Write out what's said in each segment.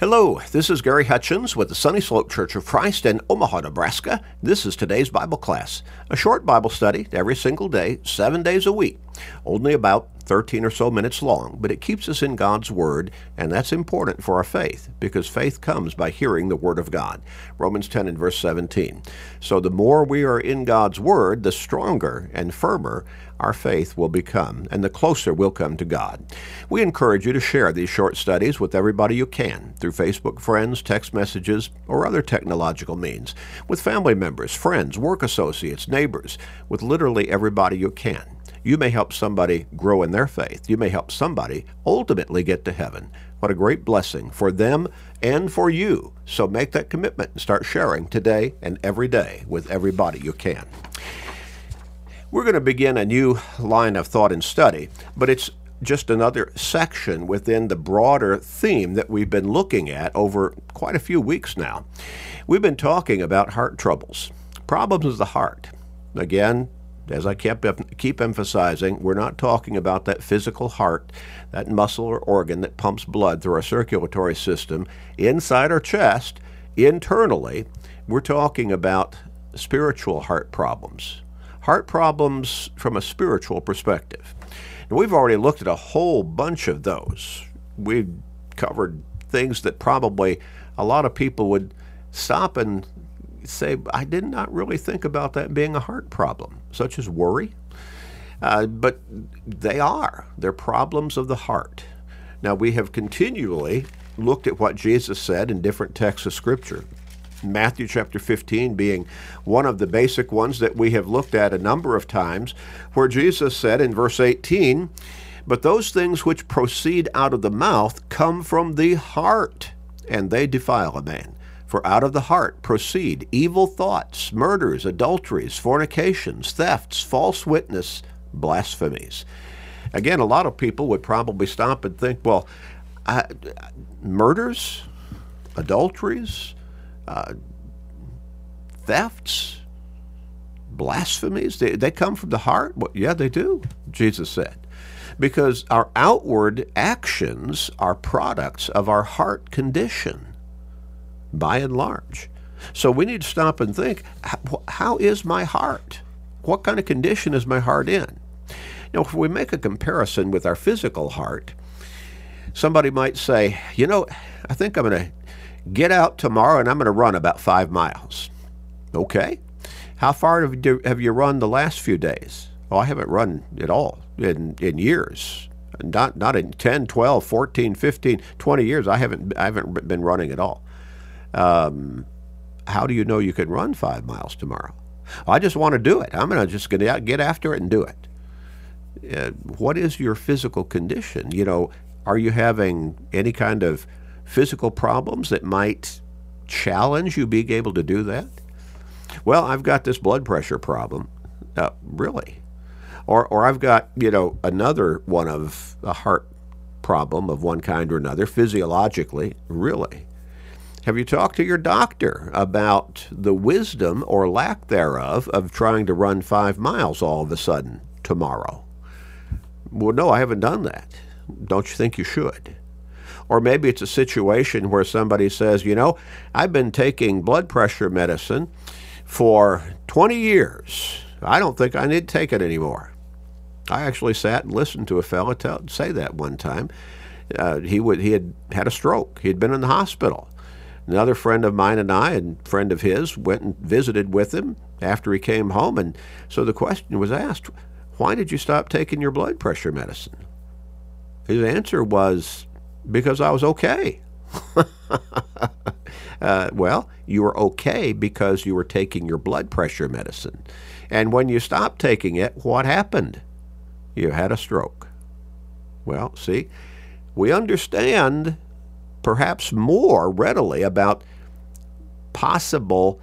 Hello, this is Gary Hutchins with the Sunny Slope Church of Christ in Omaha, Nebraska. This is today's Bible class, a short Bible study every single day, seven days a week, only about 13 or so minutes long, but it keeps us in God's Word, and that's important for our faith because faith comes by hearing the Word of God. Romans 10 and verse 17. So the more we are in God's Word, the stronger and firmer our faith will become, and the closer we'll come to God. We encourage you to share these short studies with everybody you can through Facebook friends, text messages, or other technological means, with family members, friends, work associates, neighbors, with literally everybody you can. You may help somebody grow in their faith. You may help somebody ultimately get to heaven. What a great blessing for them and for you. So make that commitment and start sharing today and every day with everybody you can. We're going to begin a new line of thought and study, but it's just another section within the broader theme that we've been looking at over quite a few weeks now. We've been talking about heart troubles, problems of the heart. Again, as I kept keep emphasizing, we're not talking about that physical heart, that muscle or organ that pumps blood through our circulatory system inside our chest, internally. We're talking about spiritual heart problems heart problems from a spiritual perspective. And we've already looked at a whole bunch of those. We've covered things that probably a lot of people would stop and say, I did not really think about that being a heart problem, such as worry. Uh, but they are. They're problems of the heart. Now, we have continually looked at what Jesus said in different texts of Scripture. Matthew chapter 15 being one of the basic ones that we have looked at a number of times, where Jesus said in verse 18, But those things which proceed out of the mouth come from the heart, and they defile a man. For out of the heart proceed evil thoughts, murders, adulteries, fornications, thefts, false witness, blasphemies. Again, a lot of people would probably stop and think, well, uh, murders, adulteries, uh, thefts, blasphemies, they, they come from the heart? Well, yeah, they do, Jesus said. Because our outward actions are products of our heart condition, by and large. So we need to stop and think how is my heart? What kind of condition is my heart in? Now, if we make a comparison with our physical heart, somebody might say, you know, I think I'm going to Get out tomorrow and I'm going to run about five miles. Okay. How far have you, have you run the last few days? Oh, I haven't run at all in, in years. Not, not in 10, 12, 14, 15, 20 years. I haven't, I haven't been running at all. Um, how do you know you can run five miles tomorrow? I just want to do it. I'm going to just gonna get after it and do it. Uh, what is your physical condition? You know, are you having any kind of physical problems that might challenge you being able to do that? Well, I've got this blood pressure problem. Uh, really? Or, or I've got, you know, another one of a heart problem of one kind or another, physiologically. Really? Have you talked to your doctor about the wisdom or lack thereof of trying to run five miles all of a sudden tomorrow? Well, no, I haven't done that. Don't you think you should? Or maybe it's a situation where somebody says, you know, I've been taking blood pressure medicine for 20 years. I don't think I need to take it anymore. I actually sat and listened to a fellow tell, say that one time. Uh, he would he had had a stroke. He had been in the hospital. Another friend of mine and I, and friend of his, went and visited with him after he came home. And so the question was asked, "Why did you stop taking your blood pressure medicine?" His answer was, because I was okay. uh, well, you were okay because you were taking your blood pressure medicine. And when you stopped taking it, what happened? You had a stroke. Well, see, we understand perhaps more readily about possible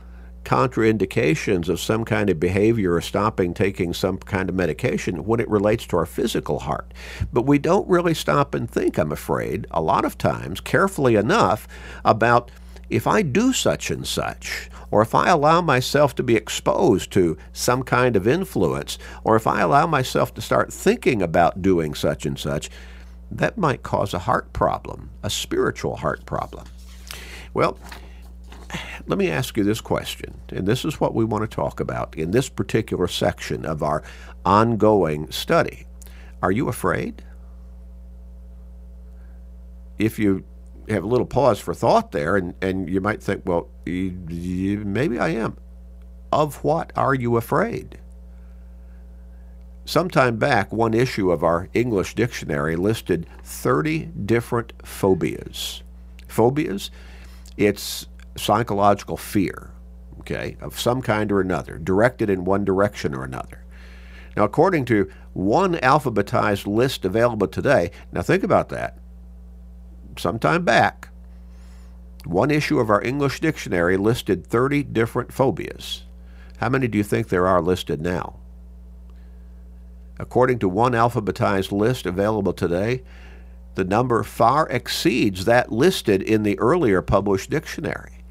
contraindications of some kind of behavior or stopping taking some kind of medication when it relates to our physical heart. But we don't really stop and think, I'm afraid, a lot of times, carefully enough about if I do such and such, or if I allow myself to be exposed to some kind of influence, or if I allow myself to start thinking about doing such and such, that might cause a heart problem, a spiritual heart problem. Well, let me ask you this question, and this is what we want to talk about in this particular section of our ongoing study. Are you afraid? If you have a little pause for thought there, and, and you might think, well, maybe I am. Of what are you afraid? Sometime back, one issue of our English dictionary listed 30 different phobias. Phobias, it's psychological fear, okay, of some kind or another, directed in one direction or another. Now, according to one alphabetized list available today, now think about that. Sometime back, one issue of our English dictionary listed 30 different phobias. How many do you think there are listed now? According to one alphabetized list available today, the number far exceeds that listed in the earlier published dictionary.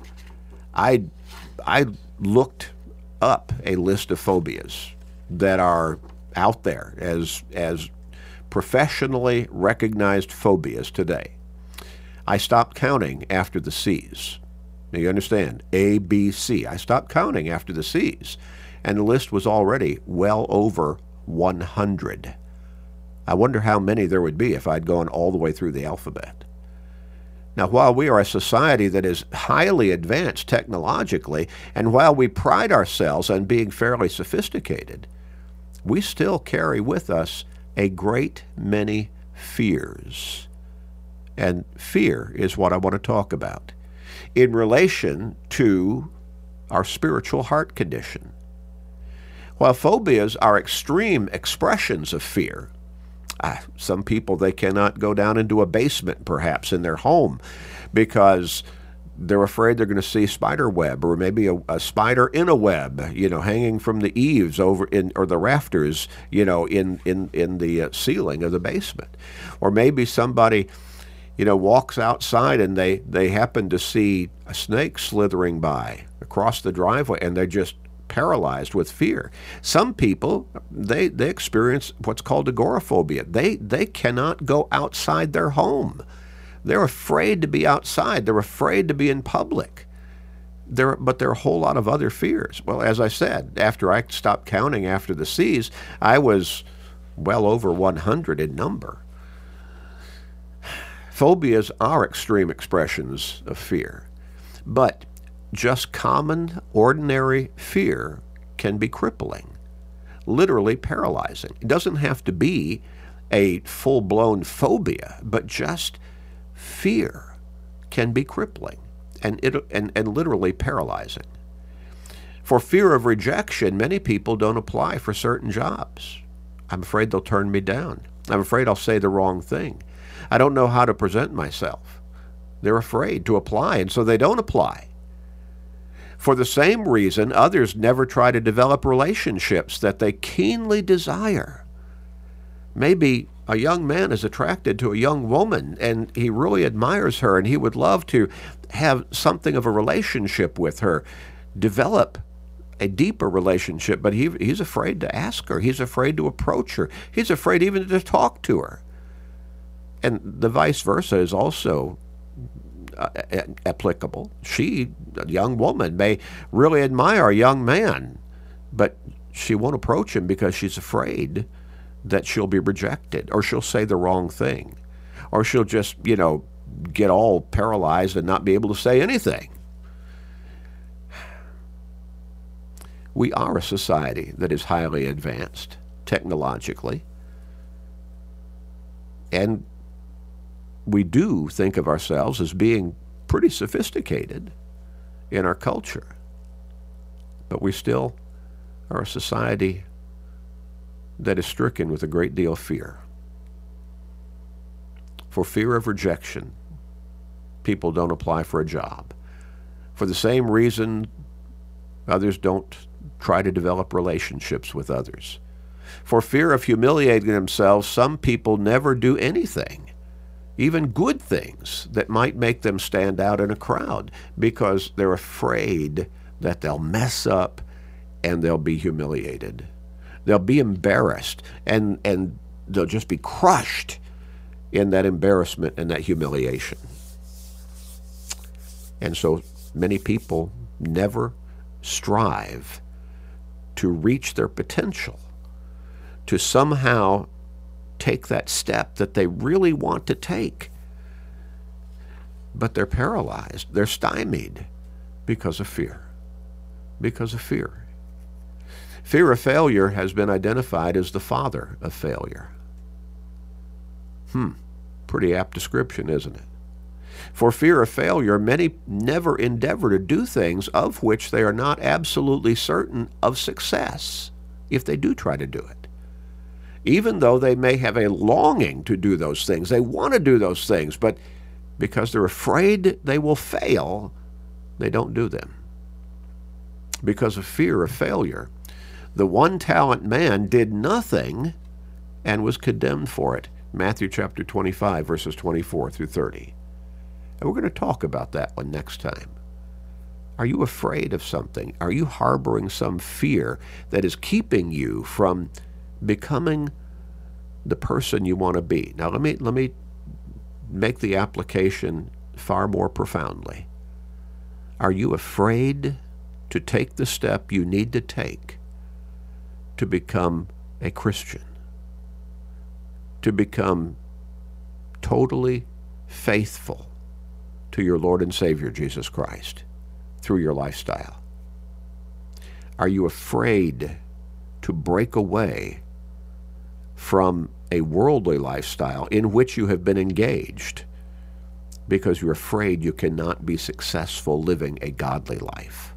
I, I looked up a list of phobias that are out there as, as professionally recognized phobias today. I stopped counting after the C's. Now you understand, A, B, C. I stopped counting after the C's, and the list was already well over 100. I wonder how many there would be if I'd gone all the way through the alphabet. Now, while we are a society that is highly advanced technologically, and while we pride ourselves on being fairly sophisticated, we still carry with us a great many fears. And fear is what I want to talk about in relation to our spiritual heart condition. While phobias are extreme expressions of fear, uh, some people they cannot go down into a basement perhaps in their home because they're afraid they're going to see a spider web or maybe a, a, spider in a web you know hanging from the eaves over in or the rafters you know in in in the uh, ceiling of the basement. Or maybe somebody you know walks outside and they they happen to see a snake slithering by across the driveway and they're just paralyzed with fear. Some people they they experience what's called agoraphobia. They they cannot go outside their home. They're afraid to be outside. They're afraid to be in public. There, but there are a whole lot of other fears. Well, as I said, after I stopped counting after the C's, I was well over 100 in number. Phobias are extreme expressions of fear, but just common, ordinary fear can be crippling, literally paralyzing. It doesn't have to be a full blown phobia, but just fear can be crippling and, it, and, and literally paralyzing. For fear of rejection, many people don't apply for certain jobs. I'm afraid they'll turn me down. I'm afraid I'll say the wrong thing. I don't know how to present myself. They're afraid to apply, and so they don't apply. For the same reason, others never try to develop relationships that they keenly desire. Maybe a young man is attracted to a young woman and he really admires her and he would love to have something of a relationship with her, develop a deeper relationship, but he, he's afraid to ask her. He's afraid to approach her. He's afraid even to talk to her. And the vice versa is also Uh, uh, applicable. She, a young woman, may really admire a young man, but she won't approach him because she's afraid that she'll be rejected or she'll say the wrong thing or she'll just, you know, get all paralyzed and not be able to say anything. We are a society that is highly advanced technologically. And we do think of ourselves as being pretty sophisticated in our culture. But we still are a society that is stricken with a great deal of fear. For fear of rejection, people don't apply for a job. For the same reason, others don't try to develop relationships with others. For fear of humiliating themselves, some people never do anything even good things that might make them stand out in a crowd because they're afraid that they'll mess up and they'll be humiliated. They'll be embarrassed and, and they'll just be crushed in that embarrassment and that humiliation. And so many people never strive to reach their potential, to somehow take that step that they really want to take. But they're paralyzed, they're stymied because of fear. Because of fear. Fear of failure has been identified as the father of failure. Hmm, pretty apt description, isn't it? For fear of failure, many never endeavor to do things of which they are not absolutely certain of success if they do try to do it. Even though they may have a longing to do those things, they want to do those things, but because they're afraid they will fail, they don't do them. Because of fear of failure, the one talent man did nothing and was condemned for it. Matthew chapter 25, verses 24 through 30. And we're going to talk about that one next time. Are you afraid of something? Are you harboring some fear that is keeping you from becoming the person you want to be? Now let me let me make the application far more profoundly. Are you afraid to take the step you need to take to become a Christian? To become totally faithful to your Lord and Savior, Jesus Christ, through your lifestyle? Are you afraid to break away from a worldly lifestyle in which you have been engaged because you're afraid you cannot be successful living a godly life?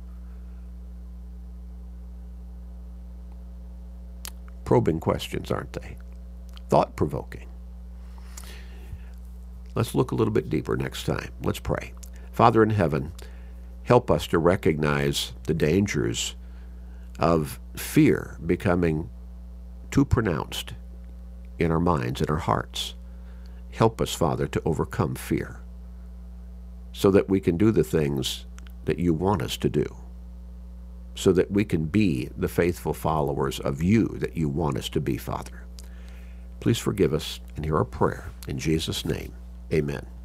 Probing questions, aren't they? Thought provoking. Let's look a little bit deeper next time. Let's pray. Father in heaven, help us to recognize the dangers of fear becoming too pronounced in our minds and our hearts. Help us, Father, to overcome fear so that we can do the things that you want us to do, so that we can be the faithful followers of you that you want us to be, Father. Please forgive us and hear our prayer. In Jesus' name, Amen.